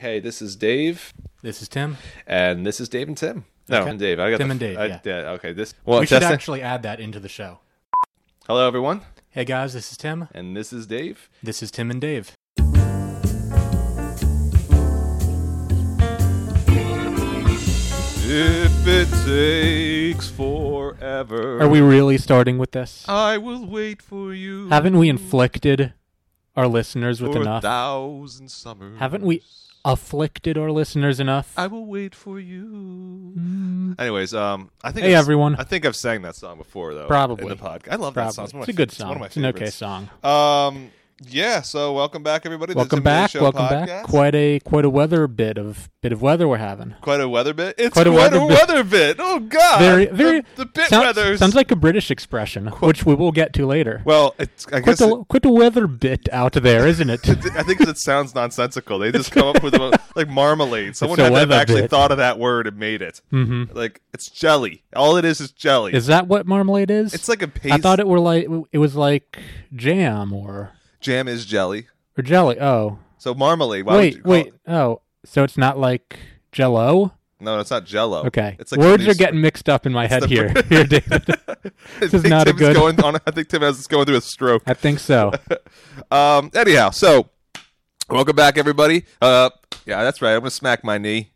Hey, this is Dave, This is Tim. and this is Dave and Tim. No, Okay. and Dave. I got Tim the- and Dave, I- yeah. Okay. This. Well, we should testing. actually add that into the show. Hello, everyone, Hey guys, this is Tim. and this is Dave. This is Tim and Dave. If it takes forever, Are we really starting with this? I will wait for you. Haven't we inflicted our listeners with enough? a thousand summers? Haven't we afflicted our listeners enough? I will wait for you. Anyways, um, I think Hey, I've- everyone. I think I've sang that song before, though. Probably. in the podcast. I love that song. It's, one of It's my a good fa- one of song. my It's an okay favorites. song. Um, yeah. So welcome back, everybody. the Welcome Tim and Dave back. Show Welcome podcast. back. Quite a quite a weather bit of bit of weather we're having. Quite a weather bit. It's Quite a quite weather bit. weather bit. Oh God. Very very the, bit sounds, weather. sounds like a British expression, which we will get to later. well, it's, I quite guess. a quite a weather bit out there, isn't it? I think it sounds nonsensical. They just come up with a, like marmalade. Someone had to actually bit. thought of that word and made it. Mm-hmm. Like it's jelly. All it is is jelly. Is that what marmalade is? it's like a paste. I thought it were like it was like jam or jam is jelly. or jelly. Oh, So marmalade. Why wait, wait. it- Oh, so it's not like Jello. No, it's not Jello. Okay, It's like words are somebody's- getting mixed up in my head here. here, David. this is not a good- Going on, I think Tim has going through a stroke. I think so. Um. Anyhow, so welcome back, everybody. Uh. Yeah, that's right. I'm gonna smack my knee.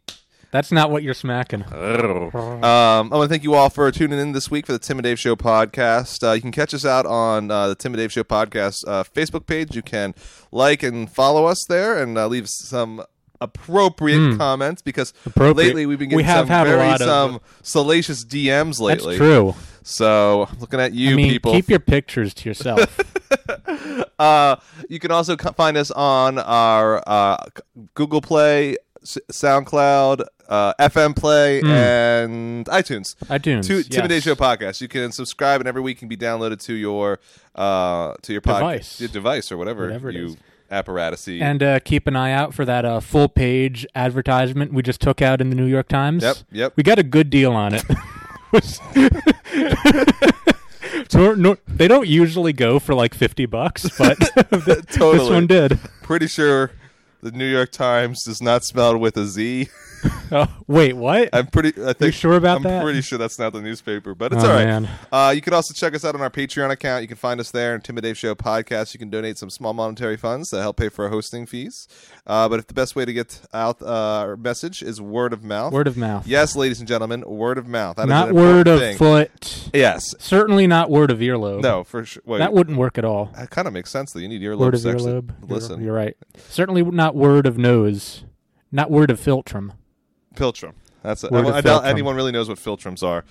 That's not what you're smacking. Um, I want to thank you all for tuning in this week for the Tim and Dave Show podcast. Uh, you can catch us out on uh, the Tim and Dave Show podcast uh, Facebook page. You can like and follow us there and uh, leave some appropriate comments because. Appropriate. lately we've been getting We some very of- some salacious DMs lately. That's true. So looking at you I mean, people. keep your pictures to yourself. Uh, you can also find us on our uh, Google Play, SoundCloud, uh, FM Play, and iTunes. iTunes. To Tim and Dave yes. Show podcast. You can subscribe, and every week can be downloaded to your uh, to your pod- Device. your device or whatever, Whatever you is. apparatusy. And uh, keep an eye out for that uh, full page advertisement we just took out in the New York Times. Yep, yep. We got a good deal on it. so no, they don't usually go for like fifty bucks, but this Totally. one did. Pretty sure the New York Times does not spell with a Z. Oh, wait, what? I'm pretty. I think sure about I'm that? pretty sure that's not the newspaper, but it's Oh, all right. man. Uh, you can also check us out on our Patreon account. You can find us there. Tim and Dave Show podcast. You can donate some small monetary funds to help pay for our hosting fees. Uh, but if the best way to get out uh, our message is word of mouth. Word of mouth. Yes, ladies and gentlemen, word of mouth. That not word of thing. foot. Yes. Certainly not word of earlobe. No, for sure. Wait, that wouldn't work at all. that kind of makes sense. Though you need earlobe Word of earlobe. You're- Listen, You're, right. Certainly not word of nose. Not word of philtrum. Philtrum. That's it. I, I doubt anyone really knows what philtrums are.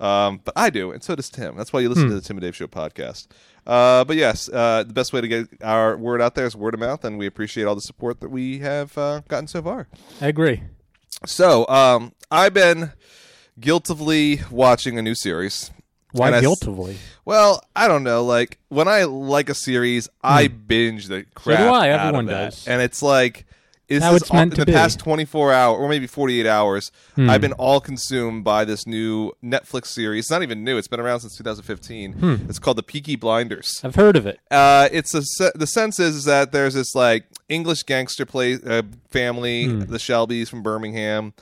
Um, but I do, and so does Tim. That's why you listen Hmm. to the Tim and Dave Show podcast. Uh, but yes, uh, the best way to get our word out there is word of mouth, and we appreciate all the support that we have uh, gotten so far. I agree. So um, I've been guiltily watching a new series. Why And I guiltily? Well, I don't know. Like when I like a series, I binge the crap Hmm. do I. Everyone does. and it's like. Is How it's all- meant in to the be. Hmm. past 24 hours or maybe 48 hours i've been all consumed by this new netflix series it's not even new it's been around since 2015 Hmm. it's called the peaky blinders I've heard of it. uh, it's a the sense is, is that there's this like English gangster play uh, family, Hmm. the Shelbys from Birmingham,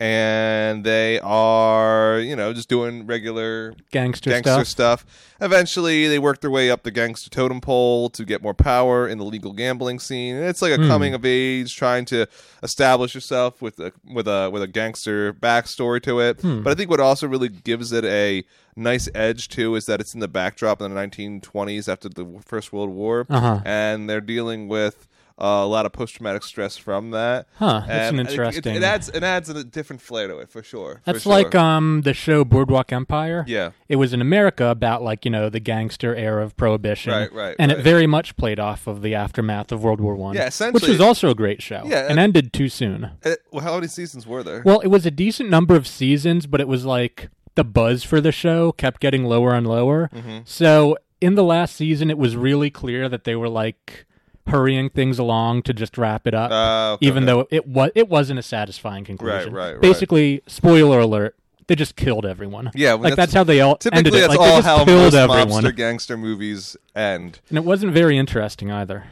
and they are you know just doing regular Gangster, gangster stuff. stuff. Eventually, they work their way up the gangster totem pole to get more power in the legal gambling scene. And it's like a Hmm. coming of age, trying to establish yourself with a with a with a gangster backstory to it. Hmm. But I think what also really gives it a nice edge too is that it's in the backdrop in the 1920s after the First World War, Uh-huh. and they're dealing with. Uh, a lot of post-traumatic stress from that. Huh, that's And an it- it- interesting- It, adds it adds a different flair to it for sure. for That's sure. like um the show Boardwalk Empire. Yeah. It was in America about like, you know, the gangster era of prohibition. Right, right, And right. it very much played off of the aftermath of World War One. Yeah, Essentially, Which was also a great show. Yeah, And uh, ended too soon. Uh, well, how many seasons were there? Well, it was a decent number of seasons, but it was like the buzz for the show kept getting lower and lower. Mm-hmm. So in the last season, it was really clear that they were like hurrying things along to just wrap it up. Uh, okay, even okay. though it was it wasn't a satisfying conclusion. right, right. Basically, spoiler alert: they just killed everyone. Yeah, well, like that's- that's, how they all Typically, ended it. that's Like all they just how killed everyone, mobster gangster movies end. and it wasn't very interesting either.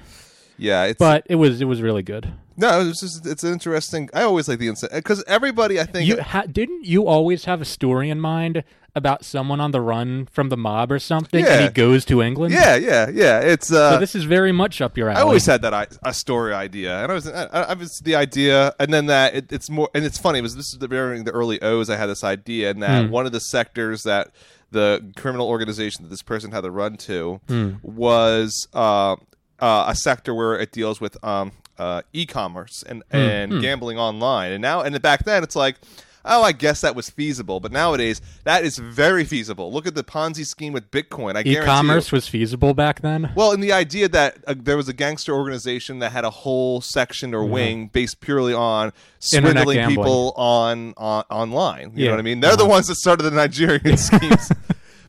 Yeah, it's But it was it was really good. No, it's just it's interesting. I always like the inside because everybody I think You ha- didn't you always have a story in mind about someone on the run from the mob or something, and he goes to England? yeah yeah yeah it's uh So this is very much up your alley. I always had that I- a story idea, and I was I, I was the idea, and then that it, it's more, and it's funny. It was this is the during the early O's I had this idea, and that Hmm. one of the sectors that the criminal organization that this person had to run to Hmm. was uh, uh, a sector where it deals with um, uh, e-commerce and Hmm. and gambling online, and now and back then it's like. Oh, I guess that was feasible, but nowadays that is very feasible. Look at the Ponzi scheme with Bitcoin. I E-commerce was feasible back then. well, in the idea that uh, there was a gangster organization that had a whole section or wing based purely on swindling people on, on online. You Yeah. know what I mean? They're the ones that started the Nigerian schemes.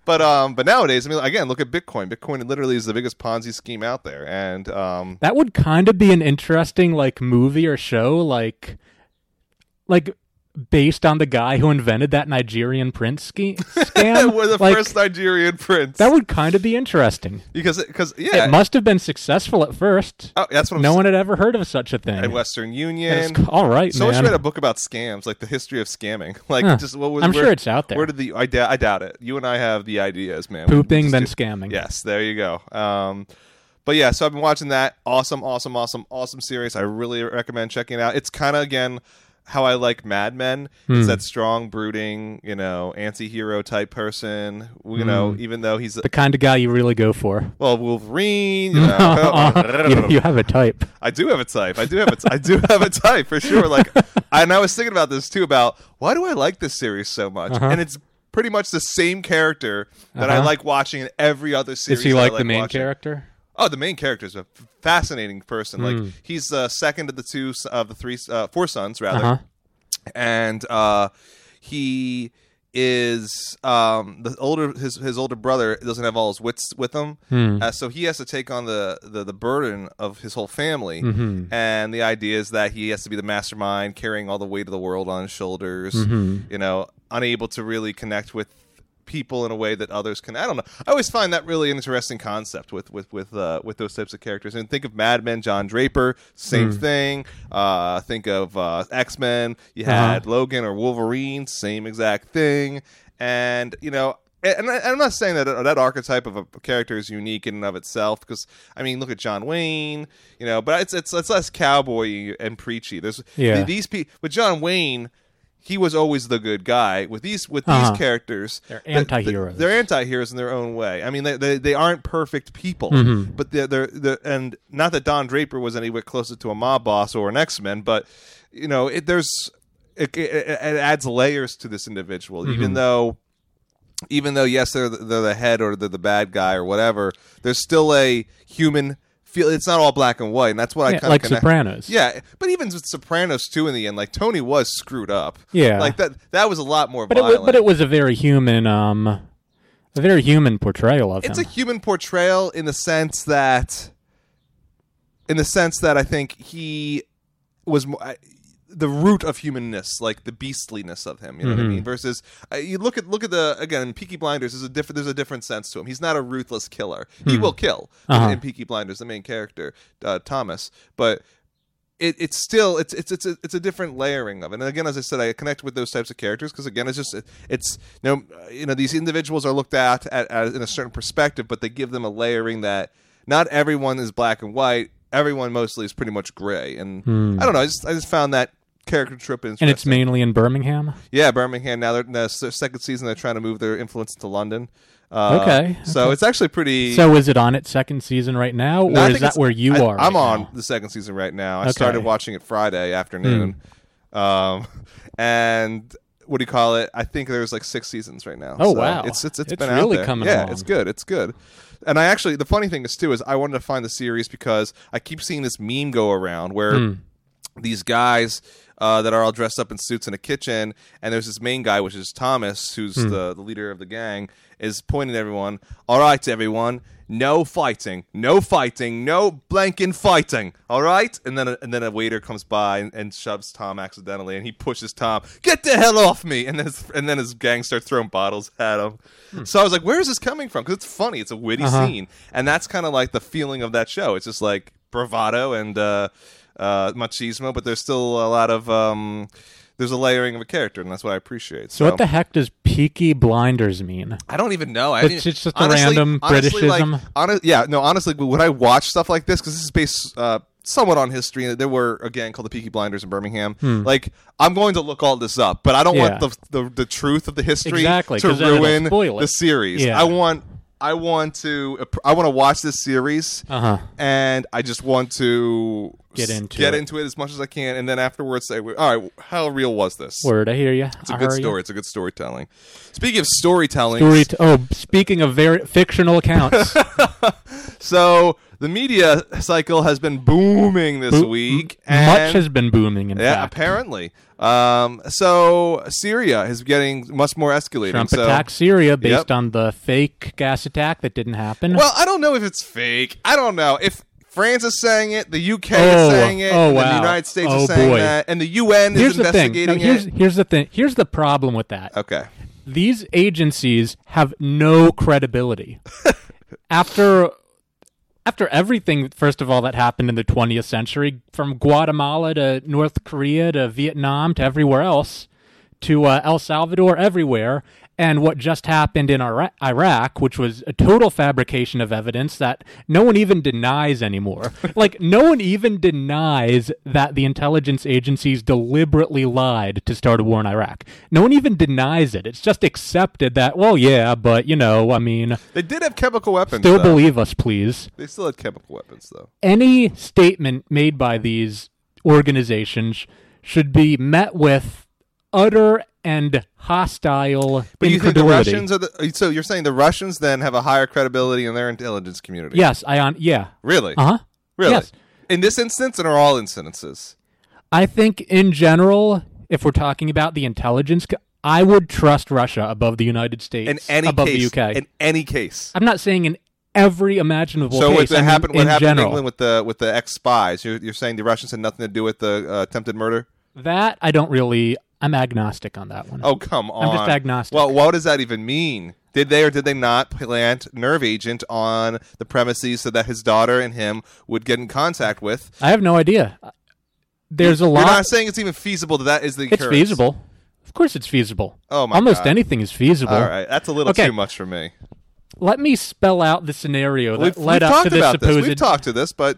But um, but nowadays, I mean, again, look at Bitcoin. Bitcoin literally is the biggest Ponzi scheme out there, and um, That would kind of be an interesting like movie or show, like like based on the guy who invented that Nigerian prince ski- scam. we're the like, first Nigerian prince. That would kind of be interesting. because because yeah, It must have been successful at first. oh, that's what I'm No saying. one had ever heard of such a thing. At Western Union. c- all right, man. should write a book about scams, like the history of scamming. Like, Huh. just what was? I'm where- sure it's out there. Where did the? I, doubt- I doubt it. You and I have the ideas, man. Pooping, then do- scamming. Yes, there you go. Um, but yeah, so I've been watching that. Awesome, awesome, awesome, awesome series. I really recommend checking it out. It's kind of again how I like Mad Men. Hmm. It's that strong, brooding, you know, anti-hero type person. You know, Hmm. even though he's the kind of guy you really go for. well, Wolverine. You know, you, you have a type. I do have a type. I do have a. T- I do have a type for sure. Like, and I was thinking about this too about why do I like this series so much? Uh-huh. And it's pretty much the same character that I Uh-huh. like watching in every other series. Is he I like the main watching. character? Oh, the main character is a f- fascinating person. Hmm. Like he's uh, second of the two of the three uh, four sons rather, Uh huh. and uh, he is um, the older his his older brother doesn't have all his wits with him, Hmm. uh, so he has to take on the, the the burden of his whole family. Mm-hmm. And the idea is that he has to be the mastermind, carrying all the weight of the world on his shoulders. Mm-hmm. You know, unable to really connect with people in a way that others can. I don't know. I always find that really an interesting concept with with with uh, with those types of characters. And think of Mad Men, John Draper, same Hmm. thing. Uh, think of uh, X Men. You Uh-huh. had Logan or Wolverine, same exact thing. And you know. And I- I'm not saying that uh, that archetype of a character is unique in and of itself, because I mean, look at John Wayne, you know. But it's it's it's less cowboy and preachy. There's Yeah. these people, but John Wayne, he was always the good guy. With these with Uh-huh. these characters, They're th- th- anti-heroes. They're anti-heroes in their own way. I mean, they they, they aren't perfect people, Mm-hmm. but they're, they're they're and not that Don Draper was anywhere closer to a mob boss or an X Men, but you know, it, there's it, it, it adds layers to this individual, Mm-hmm. even though. Even though yes, they're the, they're the head or they're the bad guy or whatever, there's still a human feel. It's not all black and white, and that's what I Yeah, kind like of connect. Sopranos. Yeah, but even with Sopranos too, in the end, like Tony was screwed up. Yeah. like that. That was a lot more But it, violent. wa- but it was a very human, um, a very human portrayal of him. it's a human portrayal in the sense that, in the sense that I think he was I- the root of humanness, like the beastliness of him. You know what I Mm-hmm. mean? Versus uh, you look at look at the again in Peaky Blinders. There's a different there's a different sense to him. He's not a ruthless killer. He will kill in- Uh-huh. in Peaky Blinders, the main character uh, Thomas, but. It, it's still it's it's it's a, it's a different layering of it. And again, as I said, I connect with those types of characters because again, it's just it's you know you know these individuals are looked at, at, at in a certain perspective, but they give them a layering that not everyone is black and white. Everyone mostly is pretty much gray, and I don't know. I just I just found that character trip. Hmm. and it's mainly in Birmingham. Yeah, Birmingham. Now they're in the s- second season. They're trying to move their influence to London. Uh, Okay, So it's actually pretty. So is it on its second season right now, or No, is that where you I, are? I'm right on now? the second season right now. I Okay. Started watching it Friday afternoon. Um, and what do you call it? I think there's like six seasons right now. Oh, So wow. It's it's it's It's been really out there. coming Yeah, along. it's good. It's good. And I actually the funny thing is too is I wanted to find the series because I keep seeing this meme go around where Hmm. these guys uh, that are all dressed up in suits in a kitchen, and there's this main guy, which is Thomas, who's Hmm. the, the leader of the gang, is pointing at everyone. All right, everyone, no fighting, no fighting, no blanking fighting. All right, and then a, and then a waiter comes by and, and shoves Tom accidentally, and he pushes Tom, get the hell off me, and then his, and then his gang starts throwing bottles at him. So I was like, where is this coming from? Because it's funny, it's a witty Uh-huh. scene, and that's kind of like the feeling of that show. It's just like bravado and. uh uh, machismo, but there's still a lot of um, there's a layering of a character, and that's what I appreciate. So, what the heck does Peaky Blinders mean? I don't even know. I It's mean, just a honestly- random honestly, like, Britishism? yeah, no. Honestly, when I watch stuff like this, because this is based uh, somewhat on history, and there were again called the Peaky Blinders in Birmingham. Like, I'm going to look all this up, but I don't Hmm. Yeah. want the, the the truth of the history Exactly, to ruin the series. Yeah. I want. I want to. I want to watch this series, Uh huh. and I just want to Get into get it. into it as much as I can, and then afterwards say, "All right, how real was this?" Word, I hear you. It's a good story. It's a good storytelling. Speaking of storytelling, Story. T- oh, speaking of very fictional accounts, So the media cycle has been booming this Bo- week. much has been booming. In yeah, fact, apparently. Um, so Syria is getting much more escalating. Trump so, attacked Syria based Yep. on the fake gas attack that didn't happen. Well, I don't know if it's fake. I don't know if France is saying it, the UK Oh, is saying it, oh, and the. United States Oh, is saying boy. that, and the UN here's is the thing. No, investigating here's it. here's the thing. Here's the problem with that. Okay. These agencies have no credibility. after after everything, first of all, that happened in the 20th century, from Guatemala to North Korea to Vietnam to everywhere else, to uh, El Salvador, everywhere, and what just happened in Ira- Iraq, which was a total fabrication of evidence that no one even denies anymore. like, no one even denies that the intelligence agencies deliberately lied to start a war in Iraq. No one even denies it. It's just accepted that, well, yeah, but, you know, I mean, They did have chemical weapons. still though. believe us, please They still had chemical weapons, though. any statement made by these organizations should be met with utter and hostile But you think the. Russians are the? So you're saying the Russians then have a higher credibility in their intelligence community? yes, I on yeah. Really? Uh huh. Really? Yes. In this instance, and are all instances? I think in general, if we're talking about the intelligence, I would trust Russia above the United States, In any above case, the UK. in any case. I'm not saying in every imaginable So case. what I mean, happened? What in happened general. in England with the with the ex spies? You're, you're saying the Russians had nothing to do with the uh, attempted murder? That I don't really. I'm agnostic on that one. Oh come on! I'm just agnostic. Well, what does that even mean? Did they or did they not plant nerve agent on the premises so that his daughter and him would get in contact with? I have no idea. There's a lot. You're not saying it's even feasible that that is the It's occurrence. feasible. Of course, it's feasible. Oh my Almost God. anything is feasible. All right, that's a little Okay. too much for me. Let me spell out the scenario that We've, led we've up to this supposed. this. We've talked to this, but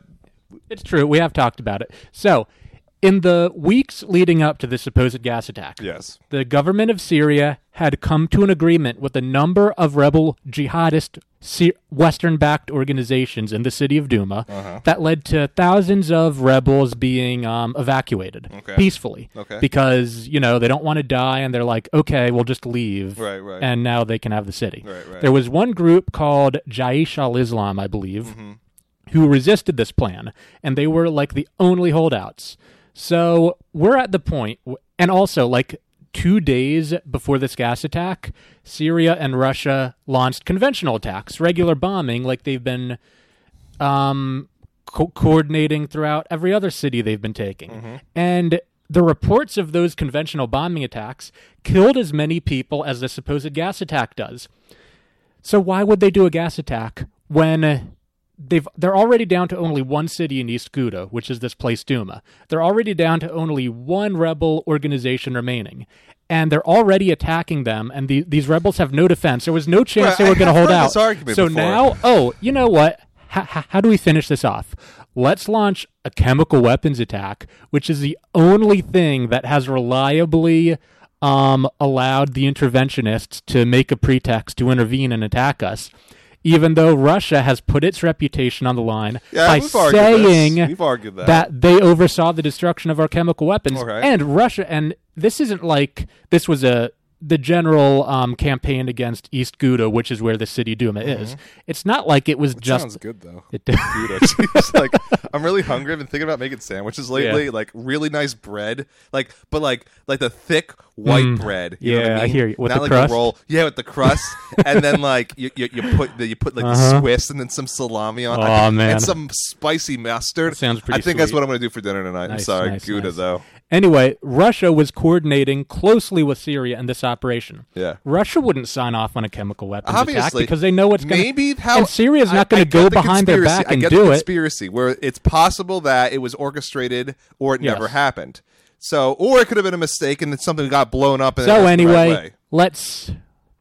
it's true. We have talked about it. So, in the weeks leading up to the supposed gas attack, yes, the government of Syria had come to an agreement with a number of rebel jihadist Western-backed organizations in the city of Duma Uh-huh. that led to thousands of rebels being um, evacuated Okay. peacefully Okay. because you know they don't want to die and they're like, okay, we'll just leave, Right, right. and now they can have the city. Right, right. There was one group called Jaish al-Islam, I believe, Mm-hmm. who resisted this plan, and they were like the only holdouts. So we're at the and also like two days before this gas attack, Syria and Russia launched conventional attacks, regular bombing, like they've been um, co- coordinating throughout every other city they've been taking. And the reports of those conventional bombing attacks killed as many people as the supposed gas attack does. So why would they do a gas attack when they've they're already down to only one city in East Ghouta, which is this place Duma. They're already down to only one rebel organization remaining. And they're already attacking them, and the, these rebels have no defense. There was no chance Right, they were going to hold out. so before. now, oh, you know what? H- h- how do we finish this off? Let's launch a chemical weapons attack, which is the only thing that has reliably um, allowed the interventionists to make a pretext to intervene and attack us. Even though Russia has put its reputation on the line yeah, by we've saying argued that. that they oversaw the destruction of our chemical weapons Okay. and Russia and this isn't like this was a the general um, campaign against East Ghouta, which is where the city Duma is. It's not like it was just Mm-hmm. Sounds good though. it, Gouda. Jeez, like I'm really hungry. I've been thinking about making sandwiches lately. Yeah. Like really nice bread, like but like like the thick white bread. You know what Mm. Yeah, I I, hear you. With Not the like crust? a roll. Yeah, with the crust, and then like you you, you put the, you put like the Uh-huh. Swiss and then some salami on. Aw, I man. and some spicy mustard. That sounds pretty I think that's what I'm gonna do for dinner tonight. I'm sorry, nice, Gouda nice. though. Anyway, Russia was coordinating closely with Syria in this operation. Yeah. Russia wouldn't sign off on a chemical weapons attack because they know what's going to maybe how and Syria's not going to go the behind their back I and get do the it. conspiracy where it's possible that it was orchestrated or it Yes. never happened. So, or it could have been a mistake and something got blown up. And it So wasn't the anyway, right way. let's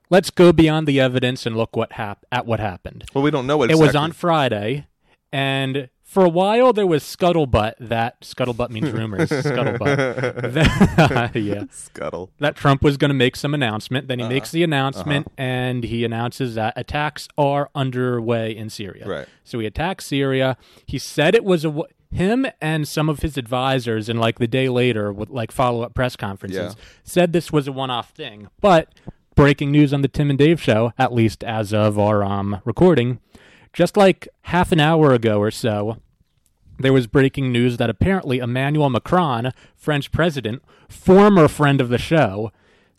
let's go beyond the evidence and look what hap- at what happened. well, we don't know what It was exactly- on Friday, and for a while there was scuttlebutt that scuttlebutt means rumors. scuttlebutt. That, yeah, scuttle. that Trump was going to make some announcement. Then he Uh-huh. makes the announcement, and he announces that attacks are underway in Syria. Right. So he attacked Syria. He said it was a w- him and some of his advisors, and like the day later, with like follow up press conferences, Yeah. said this was a one off thing. But breaking news on the Tim and Dave show, at least as of our um, recording, just like half an hour ago or so, there was breaking news that apparently Emmanuel Macron, French president, former friend of the show,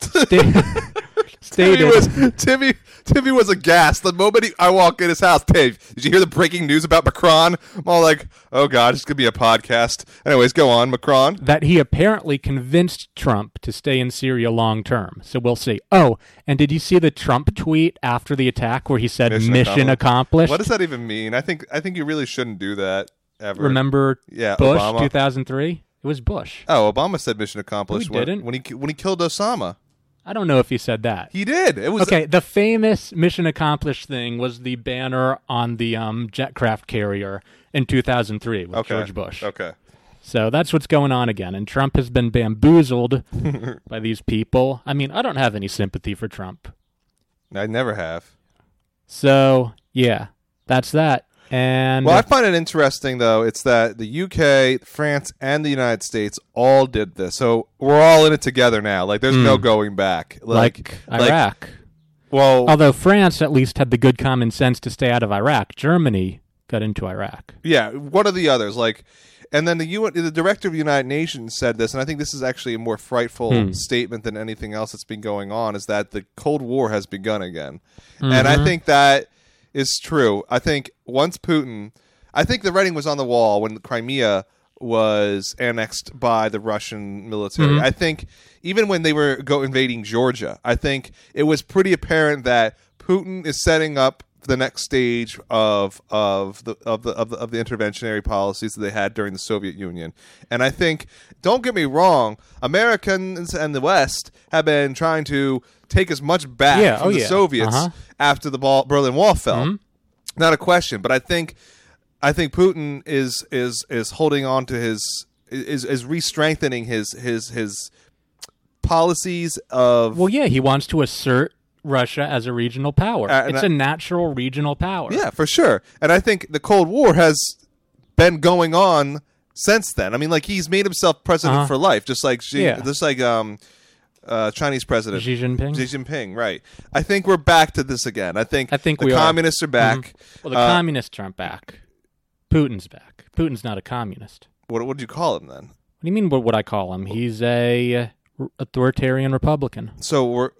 Timmy was Timmy. Timmy was aghast the moment he, I walk in his house. Dave, did you hear the breaking news about Macron? I'm all like, oh god, it's gonna be a podcast. Anyways, go on, Macron. that he apparently convinced Trump to stay in Syria long term. So we'll see. Oh, and did you see the Trump tweet after the attack where he said mission, Mission accomplished? What does that even mean? I think I think you really shouldn't do that ever. Remember Yeah, Bush Obama. 2003? It was Bush. Oh, Obama said mission accomplished. No, when, didn't. when he when he killed Osama. I don't know if he said that. He did. It was Okay, the famous mission accomplished thing was the banner on the um, jetcraft carrier in 2003 with okay. George Bush. Okay. So that's what's going on again. And Trump has been bamboozled by these people. I mean, I don't have any sympathy for Trump. I never have. So, yeah, that's that. And Well, I find it interesting though. It's that the UK, France, and the United States all did this, so we're all in it together now. Like, there's no going back. Hmm. like, Iraq. well, Although France at least had the good common sense to stay out of Iraq, Germany got into Iraq. yeah. What are the others? Like, and then the UN, the director of the United Nations said this, and I think this is actually a more frightful Hmm. statement than anything else that's been going on. Is that the Cold War has begun again, and Mm-hmm. I think that is true. I think once Putin, I think the writing was on the wall when Crimea was annexed by the Russian military. Mm-hmm. I think even when they were go invading Georgia, I think it was pretty apparent that Putin is setting up the next stage of of the of the of the, of the interventionary policies that they had during the Soviet Union. And I think don't get me wrong, Americans and the West have been trying to take as much back Yeah, from oh the yeah. Soviets Uh-huh. after the ball, Berlin Wall fell. Mm-hmm. Not a question, but I think I think Putin is is is holding on to his is is re-strengthening his his his policies of Well, yeah, he wants to assert Russia as a regional power. Uh, it's I- a natural regional power. yeah for sure. And I think the Cold War has been going on since then. I mean, like he's made himself president Uh-huh. for life, just like Xi, Yeah. just like um uh, Chinese president Xi Jinping. Xi Jinping. Right. I think we're back to this again. I think I think the we are. Mm-hmm. communists are, back. Well, the Uh, communists aren't back. Putin's back. Putin's not a communist. What what do you call him then? What do you mean? What would I call him? He's a authoritarian Republican. So we're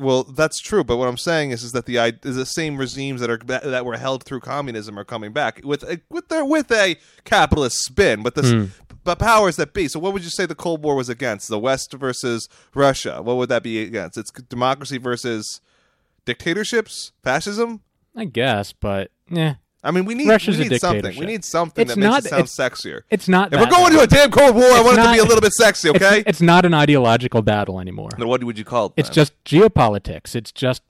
well, that's true. But what I'm saying is, is that the is the same regimes that are that were held through communism are coming back with a, with their with a capitalist spin, but this hmm. but powers that be. So what would you say the Cold War was against? The West versus Russia. What would that be against? It's democracy versus dictatorships, fascism. I guess, but yeah, I mean, we need Russia's we need something. We need something It's that makes it sound it's- sexier. it's not. If that we're going to a damn Cold War, I It's want it to be a little bit sexy, okay? it's, not an ideological battle anymore. then what would you call it? It's just geopolitics. It's just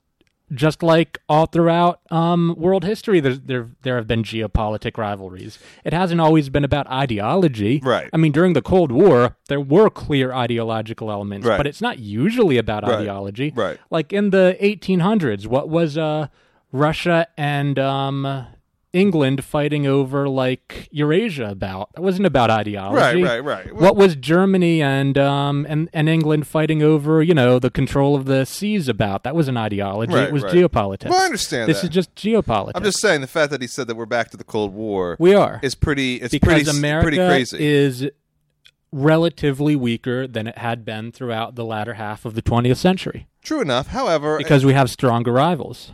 just like all throughout um, world history, there, there there have been geopolitic rivalries. It hasn't always been about ideology. Right. I mean, during the Cold War, there were clear ideological elements, Right. but it's not usually about Right. ideology. Right. Like in the 1800s, what was uh, Russia and um, England fighting over like Eurasia about? That wasn't about ideology. right, right, right. What was Germany and um and, and England fighting over, you know, the control of the seas about? That was an ideology. Right, it was right. geopolitics. Well, I understand This that. is just geopolitics. I'm just saying the fact that he said that we're back to the Cold War we are is pretty. It's because pretty, America pretty crazy. is relatively weaker than it had been throughout the latter half of the 20th century True enough. However, because we have stronger rivals.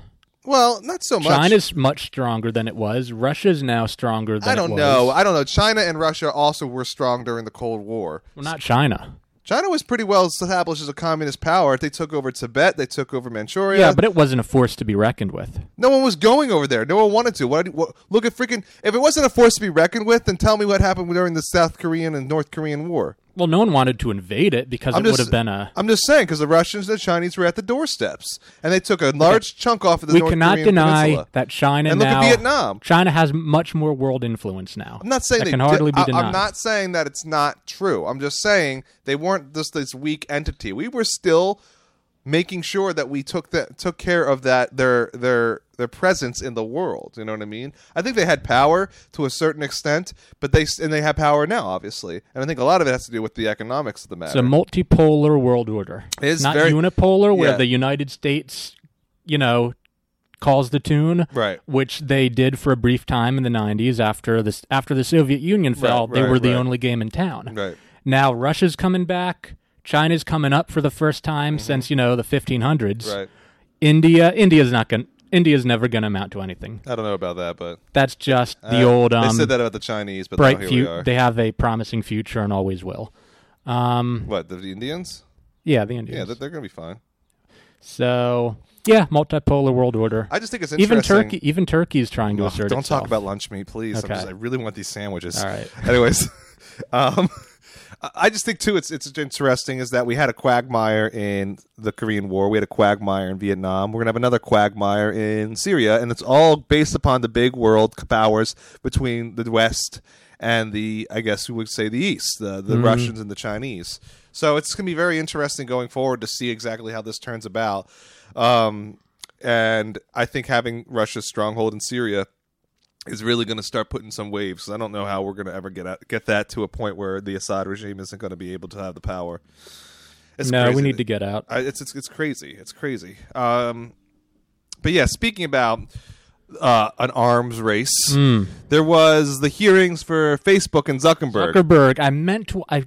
Well, not so much. China's much stronger than it was. Russia's now stronger than I don't know. I don't know. China and Russia also were strong during the Cold War. well, not China. China was pretty well established as a communist power. They took over Tibet. They took over Manchuria. Yeah, but it wasn't a force to be reckoned with. no one was going over there. No one wanted to. What, what? Look at freaking. If it wasn't a force to be reckoned with, then tell me what happened during the South Korean and North Korean War. Well, no one wanted to invade it because I'm it just- would have been a. I'm just saying because the Russians and the Chinese were at the doorsteps, and they took a large chunk off of the We North cannot Korean deny peninsula. that China And look now. at Vietnam. China has much more world influence now. I'm not saying that they can hardly be denied. I'm not saying that it's not true. I'm just saying they weren't just this weak entity. We were still making sure that we took that took care of that their their their presence in the world. You know what I mean? I think they had power to a certain extent, but they and they have power now, obviously. And I think a lot of it has to do with the economics of the matter. It's a multipolar world order. It is not very- unipolar, where Yeah. the United States, you know, calls the tune. Right. Which they did for a brief time in the '90s after this after the Soviet Union fell. they right, were the right. only game in town. Right. Now Russia's coming back. China's coming up for the first time since you know the 1500s. Mm-hmm. Right. India, India's not going. India's never going to amount to anything. I don't know about that, but That's just the uh, old they um, said that about the Chinese, but bright now here we future. are. They have a promising future and always will. Um, what the, the Indians? yeah, the Yeah, Indians. they're, they're gonna be fine. so yeah, multipolar world order. I just think it's even. Turkey, even Turkey's trying to Oh, assert don't itself. talk about lunch meat, please. Okay. just- I really want these sandwiches. All right. Anyways, um, I- just think too it's it's interesting is that we had a quagmire in the Korean War, we had a quagmire in Vietnam, we're gonna have another quagmire in Syria, and it's all based upon the big world powers between the West and the I guess we would say the East, the the Russians and the Chinese. So it's gonna be very interesting going forward to see exactly how this turns about. Um, and I think having Russia's stronghold in Syria is really going to start putting some waves. I don't know how we're going to ever get get that to a point where the Assad regime isn't going to be able to have the power. It's no, crazy. we need to get out. I, it's, it's it's crazy. It's crazy. Um, but yeah, speaking about uh, an arms race, Hmm. there was the hearings for Facebook and Zuckerberg. Zuckerberg, I meant to. I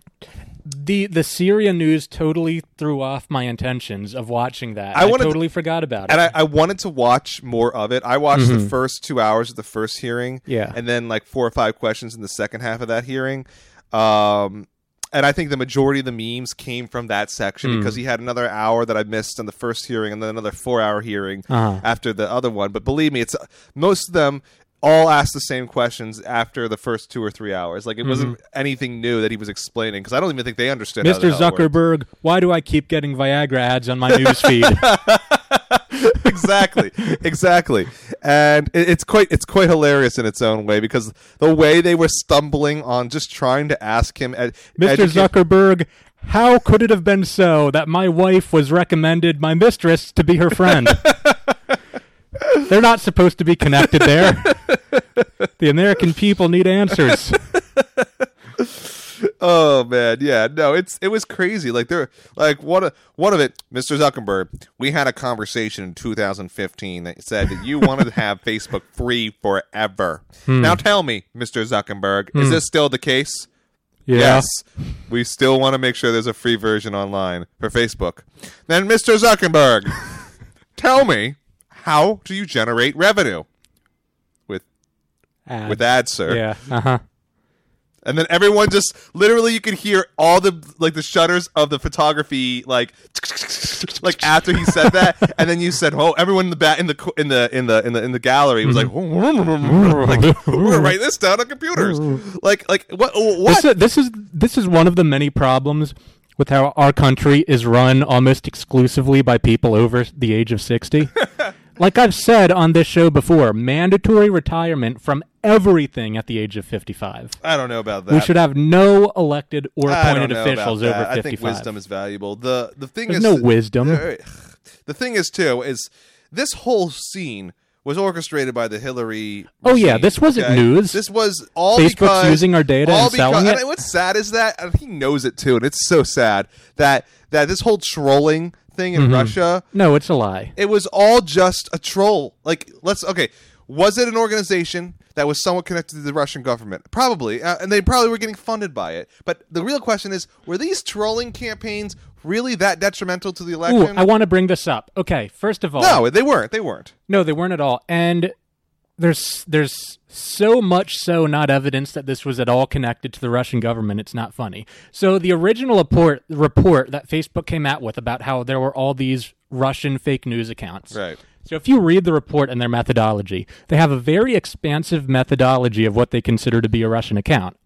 the the Syria news totally threw off my intentions of watching that. I I, wanted to- totally forgot about it. and I, I wanted to watch more of it. I watched the first two hours of the first hearing, Mm-hmm. Yeah. and then like four or five questions in the second half of that hearing. Um, and I think the majority of the memes came from that section Mm. because he had another hour that I missed on the first hearing, and then another four-hour hearing Uh-huh. after the other one. But believe me, it's most of them all asked the same questions after the first two or three hours. Like it wasn't Mm-hmm. anything new that he was explaining because I don't even think they understood. the Mr. worked. Zuckerberg, why do I keep getting Viagra ads on my news feed? exactly, exactly, and it, it's quite it's quite hilarious in its own way because the way they were stumbling on just trying to ask him, ed- Mr. educate- Zuckerberg, how could it have been so that my wife was recommended my mistress to be her friend? They're not supposed to be connected there. the American people need answers. Oh man, yeah, no, it's it was crazy. Like they're like one of one of it, Mr. Zuckerberg. We had a conversation in 2015 that said that you wanted to have Facebook free forever. Hmm. Now tell me, Mr. Zuckerberg, is this still the case? Yeah. Yes. We still want to make sure there's a free version online for Facebook. Then, Mr. Zuckerberg, tell me, how do you generate revenue? With Ads. with ads, sir. Yeah. Uh huh. And then everyone just literally you could hear all the like the shutters of the photography like like after he said that and then you said oh everyone in the back in the in the in the in the in the gallery was like like we're gonna write this down on computers like like what what This is, this is this is one of the many problems with how our country is run almost exclusively by people over the age of 60. like I've said on this show before, mandatory retirement from everything at the age of 55. I don't know about that We should have no elected or appointed officials over I think wisdom is valuable. The the thing There's is no wisdom. The thing is too is this whole scene was orchestrated by the Hillary. Oh, yeah, this wasn't okay? news. This was all Facebook's because using our data and selling because- it? And what's sad is that and he knows it too, and it's so sad that that this whole trolling thing Mm-hmm. in Russia no, it's a lie. it was all just a troll. Like, let's okay. Was it an organization that was somewhat connected to the Russian government? Probably, uh, and they probably were getting funded by it. But the real question is: Were these trolling campaigns really that detrimental to the Ooh, election? I want to bring this up. Okay, first of all, no, they weren't. They weren't. No, they weren't at all. And there's there's so much so not evidence that this was at all connected to the Russian government. It's not funny. So the original report report that Facebook came out with about how there were all these Russian fake news accounts. Right. So if you read the report and their methodology, they have a very expansive methodology of what they consider to be a Russian account.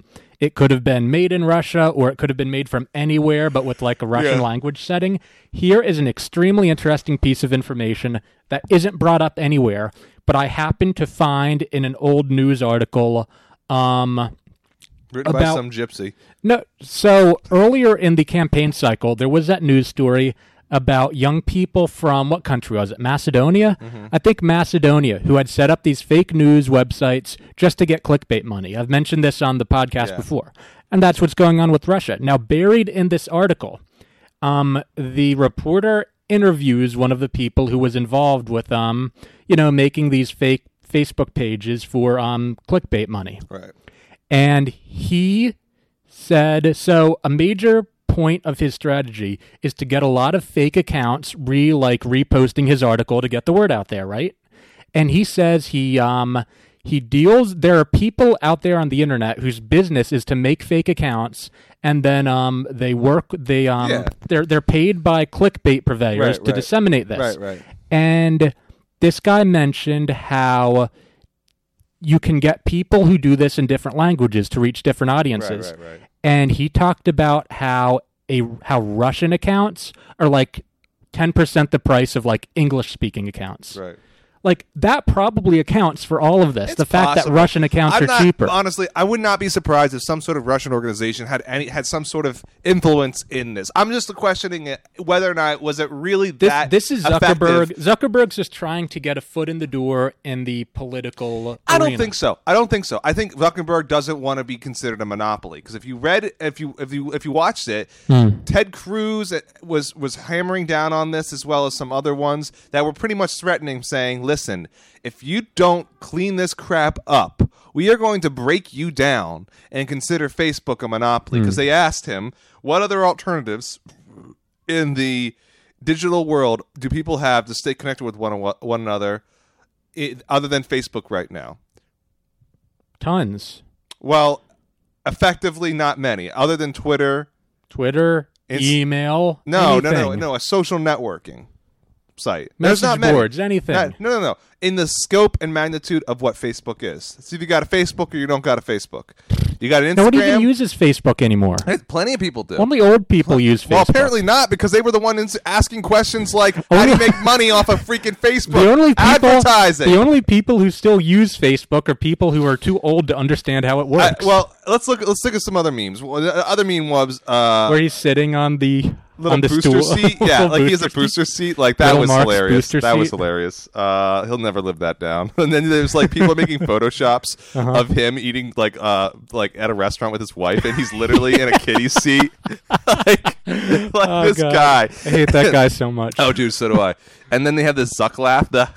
It could have been made in Russia or it could have been made from anywhere but with like a Russian Yeah. language setting. Here is an extremely interesting piece of information that isn't brought up anywhere, but I happened to find in an old news article um Written by About- some gypsy. no, so earlier in the campaign cycle, there was that news story about young people from what country was it? Macedonia? I think Macedonia, who had set up these fake news websites just to get clickbait money. I've mentioned this on the podcast Yeah. before. And that's what's going on with Russia. Now, buried in this article, um, the reporter interviews one of the people who was involved with, um, you know, making these fake Facebook pages for um, clickbait money Right. and he said so a major point of his strategy is to get a lot of fake accounts re like reposting his article to get the word out there right and he says he um he deals there are people out there on the internet whose business is to make fake accounts and then um they work they um Yeah. they're they're paid by clickbait purveyors Right, to right. disseminate this Right, right. and this guy mentioned how you can get people who do this in different languages to reach different audiences. Right, right, right. And he talked about how a how Russian accounts are like 10% the price of like English speaking accounts. Right. Like that probably accounts for all of this. It's the fact that. Russian accounts I'm are not- cheaper. Honestly, I would not be surprised if some sort of Russian organization had any had some sort of influence in this. I'm just questioning it, whether or not was it really this, that. this is effective. Zuckerberg. Zuckerberg's just trying to get a foot in the door in the political I don't think so. I don't think so. I think Zuckerberg doesn't want to be considered a monopoly because if you read, if you if you if you watched it, Hmm. Ted Cruz was was hammering down on this as well as some other ones that were pretty much threatening, saying, "Listen, if you don't clean this crap up, we are going to break you down and consider Facebook a monopoly." Hmm. Because they asked him, "What other alternatives in the digital world do people have to stay connected with one one another?" other than Facebook right now? Tons. Well, effectively, not many, other than Twitter. Twitter, email. No, no, no, no, a social networking site. There's Message not many. boards, anything. Not- no, no, no. In the scope and magnitude of what Facebook is. See if you got a Facebook or you don't got a Facebook. You got an Instagram. Nobody even uses Facebook anymore. Hey, Plenty of people do. Only old people use Facebook. well, apparently not because they were the ones asking questions like, "How do you make money off of freaking Facebook?" the only people, advertising. The only people who still use Facebook are people who are too old to understand how it Uh, works. well, let's look. Let's look at some other memes. Well, the other meme was uh, where he's sitting on the little booster stool. seat. Yeah, like he has a booster seat. Like that Little was Mark's hilarious. That was hilarious. Uh, he'll never live that down. And then there's like people making photoshops Uh-huh. of him eating like uh like at a restaurant with his wife, and he's literally in a kiddie seat. like like Oh, this God. guy. I hate that guy so much. Oh, dude, so do I. And then they have this Zuck laugh. The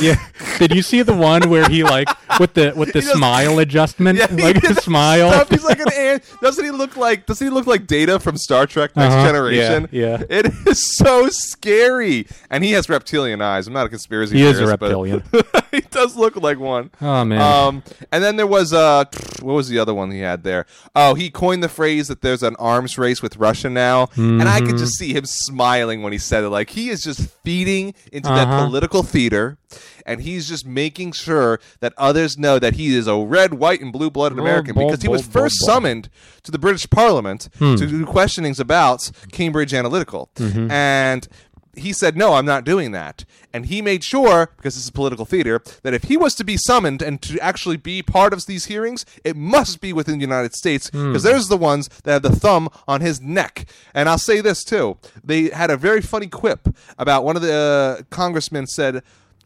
Yeah. Did you see the one where he like with the with the does- smile adjustment, yeah, he like did the that smile? Stuff. He's like an ant. Doesn't he look like? Doesn't he look like Data from Star Trek Next Uh-huh. Generation? Yeah, yeah. It is so scary, and he has reptilian eyes. I'm not a conspiracy. He is a theorist, but reptilian. he does look like one. Oh man. Um, and then there was uh, what was the other one he had there? Oh, he coined the phrase that there's an arms race with Russia now, and I Mm-hmm. could just see him smiling when he said it. Like he is just feeding into that Uh-huh. political theater, and he's just making sure that others know that he is a red, white, and blue-blooded Blah, American blah, because he was first summoned to the British Parliament Hmm. to do questionings about Cambridge Analytica, Mm-hmm. and he said, No, I'm not doing that. And he made sure, because this is political theater, that if he was to be summoned and to actually be part of these hearings, it must be within the United States, because there's the ones that have the thumb on his neck. And I'll say this, too. They had a very funny quip about one of the uh, congressmen said,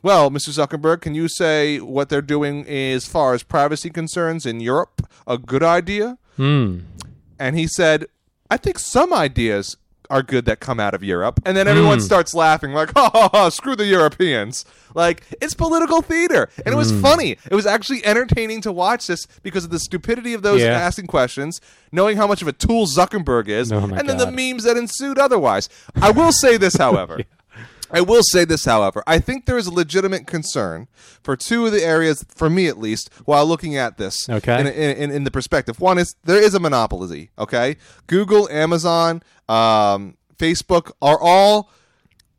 well, Mr. Zuckerberg, can you say what they're doing as far as privacy concerns in Europe a good idea? Hmm. And he said, I think some ideas are good that come out of Europe. And then everyone starts laughing, like, ha ha ha, screw the Europeans. Like, it's political theater. And it was funny. It was actually entertaining to watch this because of the stupidity of those Yeah. asking questions, knowing how much of a tool Zuckerberg is, Oh, and then the memes that ensued otherwise. I will say this, however. I will say this, however. I think there is a legitimate concern for two of the areas, for me at least, while looking at this. Okay. In, in, in the perspective. One is there is a monopoly. Okay. Google, Amazon, um, Facebook are all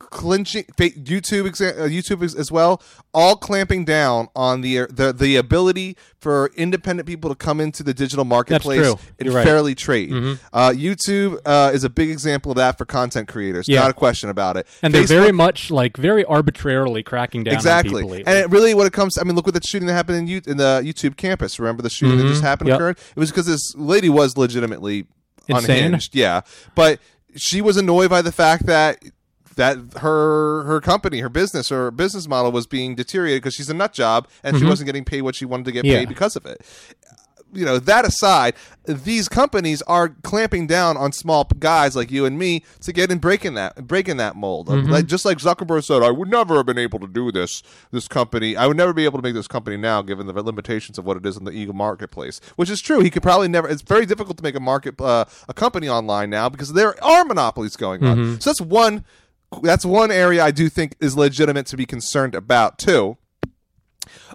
clinching YouTube uh, YouTube as, as well all clamping down on the the the ability for independent people to come into the digital marketplace and right. Mm-hmm. fairly trade. Uh, YouTube uh, is a big example of that for content creators. Yeah. Not a question about it. And they're very much like very arbitrarily cracking down exactly. on people. And it really, when it comes, I mean, look what the shooting that happened in, U- in the YouTube campus. Remember the shooting that just happened Mm-hmm. Yep. occurred? It was because this lady was legitimately Insane. unhinged. Yeah, but she was annoyed by the fact that that her her company, her business, her business model was being deteriorated because she's a nut job and she wasn't getting paid what she wanted to get Mm-hmm. Yeah. paid because of it. You know, that aside, these companies are clamping down on small guys like you and me to get in breaking that breaking that mold. Mm-hmm. Like just like Zuckerberg said, I would never have been able to do this. This company, I would never be able to make this company now, given the limitations of what it is in the e marketplace. Which is true. He could probably never. It's very difficult to make a market uh, a company online now because there are monopolies going on. Mm-hmm. So that's one. That's one area I do think is legitimate to be concerned about too.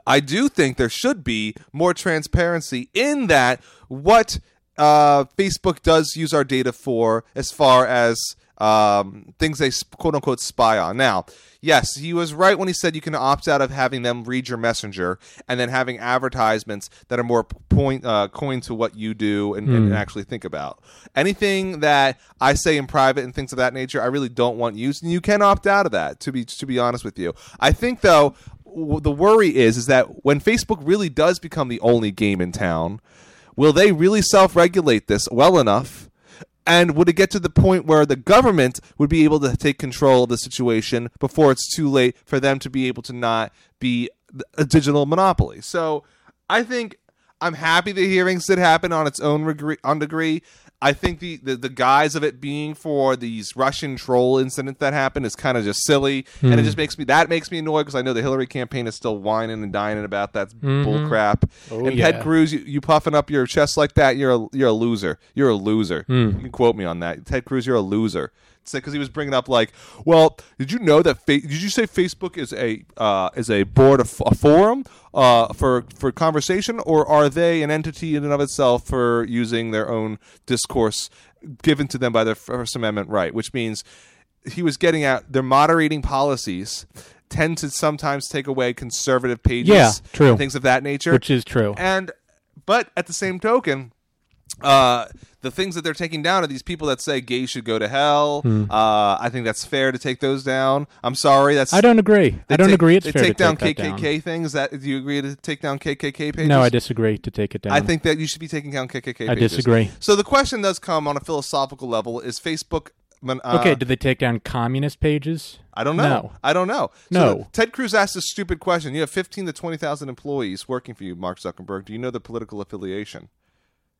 I do think there should be more transparency in that what uh, Facebook does use our data for as far as um, things they quote unquote spy on. Now, yes, he was right when he said you can opt out of having them read your messenger and then having advertisements that are more point uh, coined to what you do and, and actually think about. Anything that I say in private and things of that nature, I really don't want used, and you can opt out of that. To be to be honest with you, I think though w- the worry is is that when Facebook really does become the only game in town, will they really self-regulate this well enough? And would it get to the point where the government would be able to take control of the situation before it's too late for them to be able to not be a digital monopoly? So I think I'm happy the hearings did happen on its own on degree. I think the, the, the guise of it being for these Russian troll incident that happened is kind of just silly, and it hmm. just makes me that makes me annoyed because I know the Hillary campaign is still whining and dining about that mm-hmm. bull crap. Oh, and yeah. Ted Cruz, you, you puffing up your chest like that, you're a, you're a loser. You're a loser. Hmm. You can quote me on that, Ted Cruz. You're a loser. Because he was bringing up like, well, did you know that? Fa- did you say Facebook is a uh, is a board of a forum uh, for for conversation, or are they an entity in and of itself for using their own discourse given to them by their First Amendment right? Which means he was getting at their moderating policies tend to sometimes take away conservative pages, Yeah, true. and things of that nature, which is true. and but at the same token, uh, the things that they're taking down are these people that say gays should go to hell. Hmm. Uh, I think that's fair to take those down. I'm sorry, that's I don't agree. I don't take- agree. It's they fair take to down take KKK down. things. That do you agree to take down KKK pages? No, I disagree to take it down. I think that you should be taking down KKK. I pages. disagree. So the question does come on a philosophical level: Is Facebook? Uh, okay, did they take down communist pages? I don't know. No. I don't know. No. So Ted Cruz asked a stupid question. You have fifteen to twenty thousand employees working for you, Mark Zuckerberg. Do you know the political affiliation?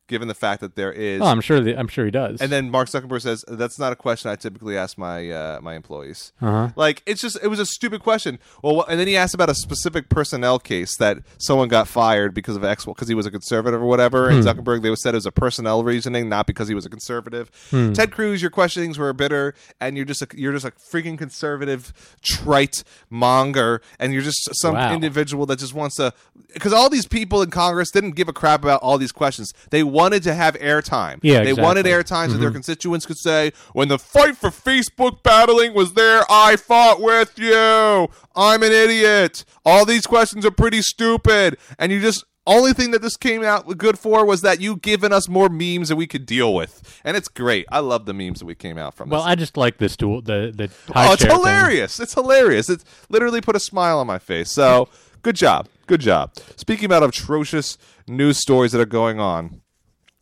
Given the fact that there is, Oh, I'm sure. The, I'm sure he does. and then Mark Zuckerberg says that's not a question I typically ask my uh, my employees. uh-huh. Like it's just it was a stupid question. Well, and then he asked about a specific personnel case that someone got fired because of X because he was a conservative or whatever. And Zuckerberg they said it was a personnel reasoning, not because he was a conservative. Ted Cruz, your questionings were bitter, and you're just a, you're just a freaking conservative trite monger, and you're just some Wow. individual that just wants to because all these people in Congress didn't give a crap about all these questions. They wanted to have airtime. Yeah, they wanted exactly. airtime so their mm-hmm. constituents could say, "When the fight for Facebook battling was there, I fought with you. I'm an idiot. All these questions are pretty stupid." And you just only thing that this came out good for was that you given us more memes that we could deal with, and it's great. I love the memes that we came out from. well. I just like this tool. The the oh, it's share thing. hilarious! It's hilarious. It's literally put a smile on my face. So good job, good job. Speaking about atrocious news stories that are going on.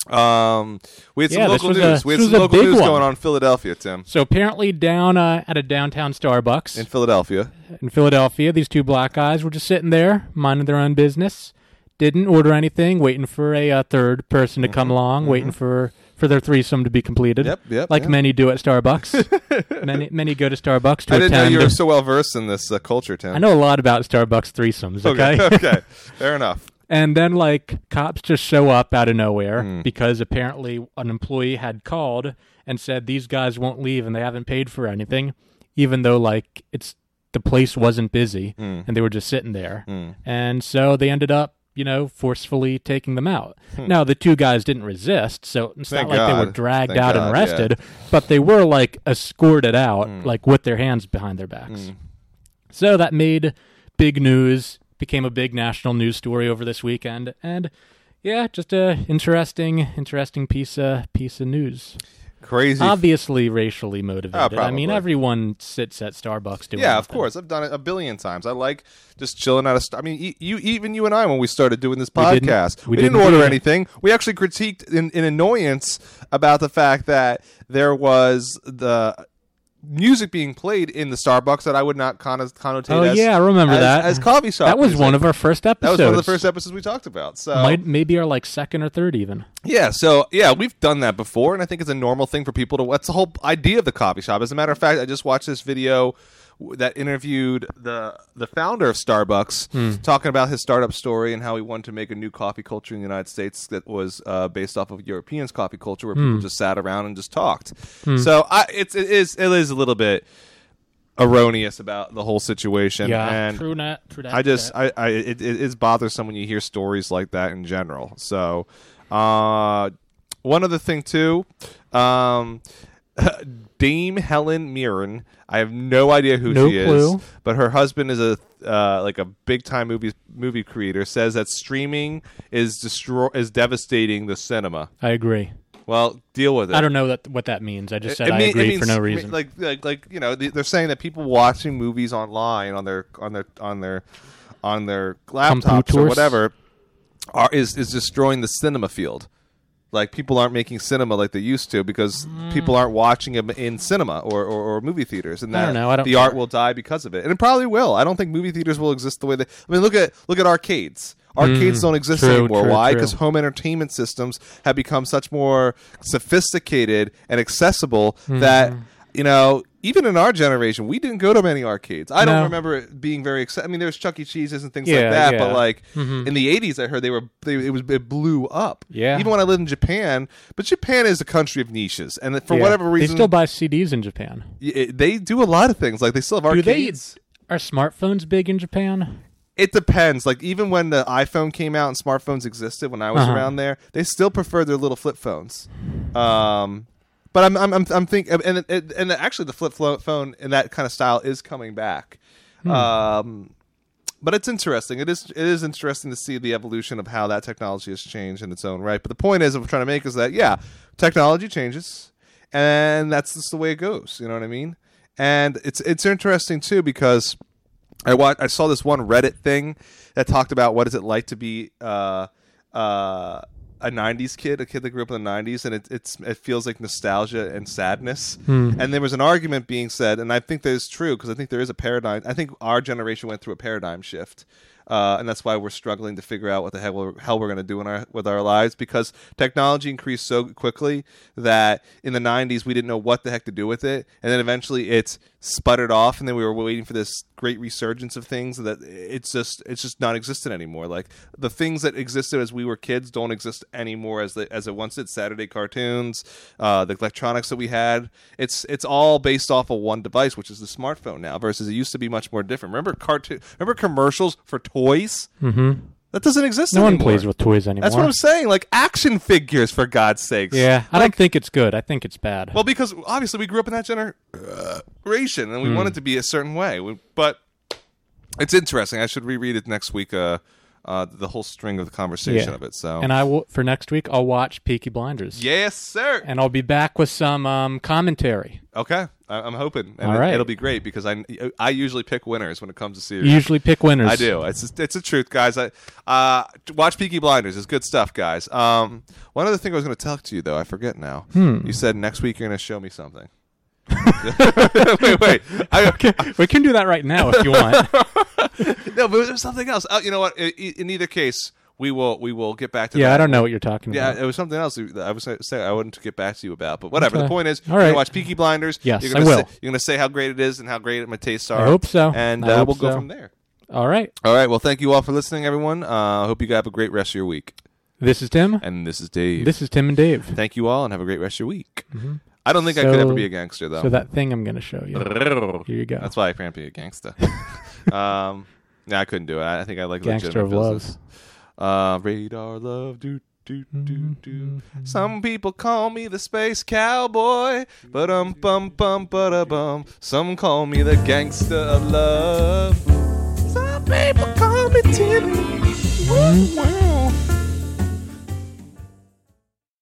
Um, we had some Yeah, local news. a- we had some local news one. going on in Philadelphia, Tim. So apparently, down uh, at a downtown Starbucks In Philadelphia, in Philadelphia, these two black guys were just sitting there, minding their own business. Didn't order anything, waiting for a uh, third person to come along, waiting for for their threesome to be completed. Mm-hmm. Yep, yep, Like yep. many do at Starbucks. many many go to Starbucks to I didn't know you were so well versed in this uh, culture, Tim. I know a lot about Starbucks threesomes. Okay, Okay. okay, fair enough. And then, like, cops just show up out of nowhere Hmm. because apparently an employee had called and said these guys won't leave and they haven't paid for anything. even though like it's the place wasn't busy Mm. and they were just sitting there. Mm. And so they ended up, you know, forcefully taking them out. Now the two guys didn't resist, so it's Hmm. Thank not like they were dragged Thank out God, and yeah. arrested, but they were like escorted out, Hmm. like with their hands behind their backs. So that made big news, became a big national news story over this weekend, and yeah, just a interesting, interesting piece of piece of news. Crazy. Obviously, racially motivated. Ah, I mean, everyone sits at Starbucks doing. yeah, of nothing. course. I've done it a billion times. I like just chilling out. St- I mean, e- you, even you and I, when we started doing this We didn't- podcast, we didn't, didn't order anything. We actually critiqued in, in annoyance about the fact that there was the music being played in the Starbucks that I would not conno- connotate Oh as, yeah, I remember as, that. as coffee shop. that was music. one of our first that episodes. was one of the first episodes we talked about. So Might, maybe our like second or third even. yeah, so yeah, we've done that before, and I think it's a normal thing for people to. That's the whole idea of the coffee shop. As a matter of fact, I just watched this video that interviewed the the founder of Starbucks, talking about his startup story and how he wanted to make a new coffee culture in the United States that was uh, based off of Europeans' coffee culture, where people just sat around and just talked. So I, it's it is it is a little bit erroneous about the whole situation. Yeah, and true that. True that. I just, I, I, it, it is bothersome when you hear stories like that in general. So, uh, one other thing too, um, Dame Helen Mirren. I have no idea who No she clue. is, but her husband is a uh, like a big time movie movie creator. Says that streaming is destroy is devastating the cinema. I agree. Well, deal with it. I don't know that what that means. I just said It I mean- it agree for no reason. Like, like, like you know, they- they're saying that people watching movies online on their on their on their on their laptops or whatever are is is destroying the cinema field. Like people aren't making cinema like they used to because people aren't watching them in cinema or, or, or movie theaters, and I that don't know, I don't the art will die because of it, and it probably will. I don't think movie theaters will exist the way they. I mean, look at look at arcades. Arcades don't exist Mm, true, anymore. true, Why? Because home entertainment systems have become such more sophisticated and accessible Mm-hmm. that you know even in our generation we didn't go to many arcades i don't remember it being very exci- i mean there's chuck e cheese's and things Yeah, like that but yeah. like Mhm. in the 80s i heard they were they, it was it blew up Yeah. even when i lived in japan but japan is a country of niches and for Yeah. whatever reason they still buy CDs in Japan. it- they do a lot of things like they still have Do they? arcades Are smartphones big in Japan? it depends. Like even when the iPhone came out and smartphones existed when I was Uh-huh. around there, they still preferred their little flip phones. Um, but I'm I'm I'm, I'm thinking, and and and actually the flip phone in that kind of style is coming back. Um, but it's interesting. It is it is interesting to see the evolution of how that technology has changed in its own right. But the point is, I'm trying to make is that yeah, technology changes, and that's just the way it goes. You know what I mean? And it's it's interesting too because I wa- I saw this one Reddit thing that talked about what is it like to be uh, uh, a '90s kid, a kid that grew up in the '90s, and it, it's it feels like nostalgia and sadness. And there was an argument being said, and I think that is true because I think there is a paradigm. I think our generation went through a paradigm shift. Uh, and that's why we're struggling to figure out what the hell we're, hell we're going to do in our with our lives because technology increased so quickly that in the 90s we didn't know what the heck to do with it and then eventually it's sputtered off and then we were waiting for this great resurgence of things that it's just it's just not existent anymore. Like the things that existed as we were kids don't exist anymore as the, as it once did. Saturday cartoons uh, the electronics that we had. It's it's all based off of one device which is the smartphone now versus it used to be much more different. Remember cartoon remember commercials for toys? Mm-hmm. That doesn't exist No one plays with toys anymore. That's what I'm saying. Like action figures, for God's sakes. yeah, I Like, don't think it's good. I think it's bad. Well, because obviously we grew up in that generation, and we Hmm. want it to be a certain way. We- But it's interesting. I should reread it next week. Uh, uh, the whole string of the conversation Yeah. of it. So, and I will for next week. I'll watch Peaky Blinders. yes, sir. and I'll be back with some um, commentary. Okay, I- I'm hoping, and All It, it'll be great because I I usually pick winners when it comes to You series. usually pick winners. I do. It's just, it's the truth, guys. I uh, watch Peaky Blinders. It's good stuff, guys. Um, one other thing I was going to talk to you though, I forget now. Hmm. You said next week you're going to show me something. wait, wait. I, Okay, we can do that right now if you want. no, but there's something else. Uh, you know what? I- I- In either case, we will we will get back to. yeah, that. I don't know what you're talking Yeah, about. Yeah it was something else I was saying I wanted to get back to you about, but whatever. Okay. The point is, All you're gonna watch Peaky Blinders. Yes, you're I gonna will. Say, you're gonna say how great it is and how great my tastes are. I hope so. and uh, hope we'll go so. from there. All right. All right. Well, thank you all for listening, everyone. Uh, I hope you guys have a great rest of your week. This is Tim. And this is Dave. This is Tim and Dave. Thank you all, and have a great rest of your week. I don't think I could ever be a gangster though. So that thing I'm going to show you. Here you go. That's why I can't be a gangster. um, yeah, I couldn't do it. I I think I like Gangster legitimate of love. Uh, radar love, do do do do. Some people call me the space cowboy, but um bum bum but bum. Some call me the gangster of love. Some people call me Timmy. Woo, woo.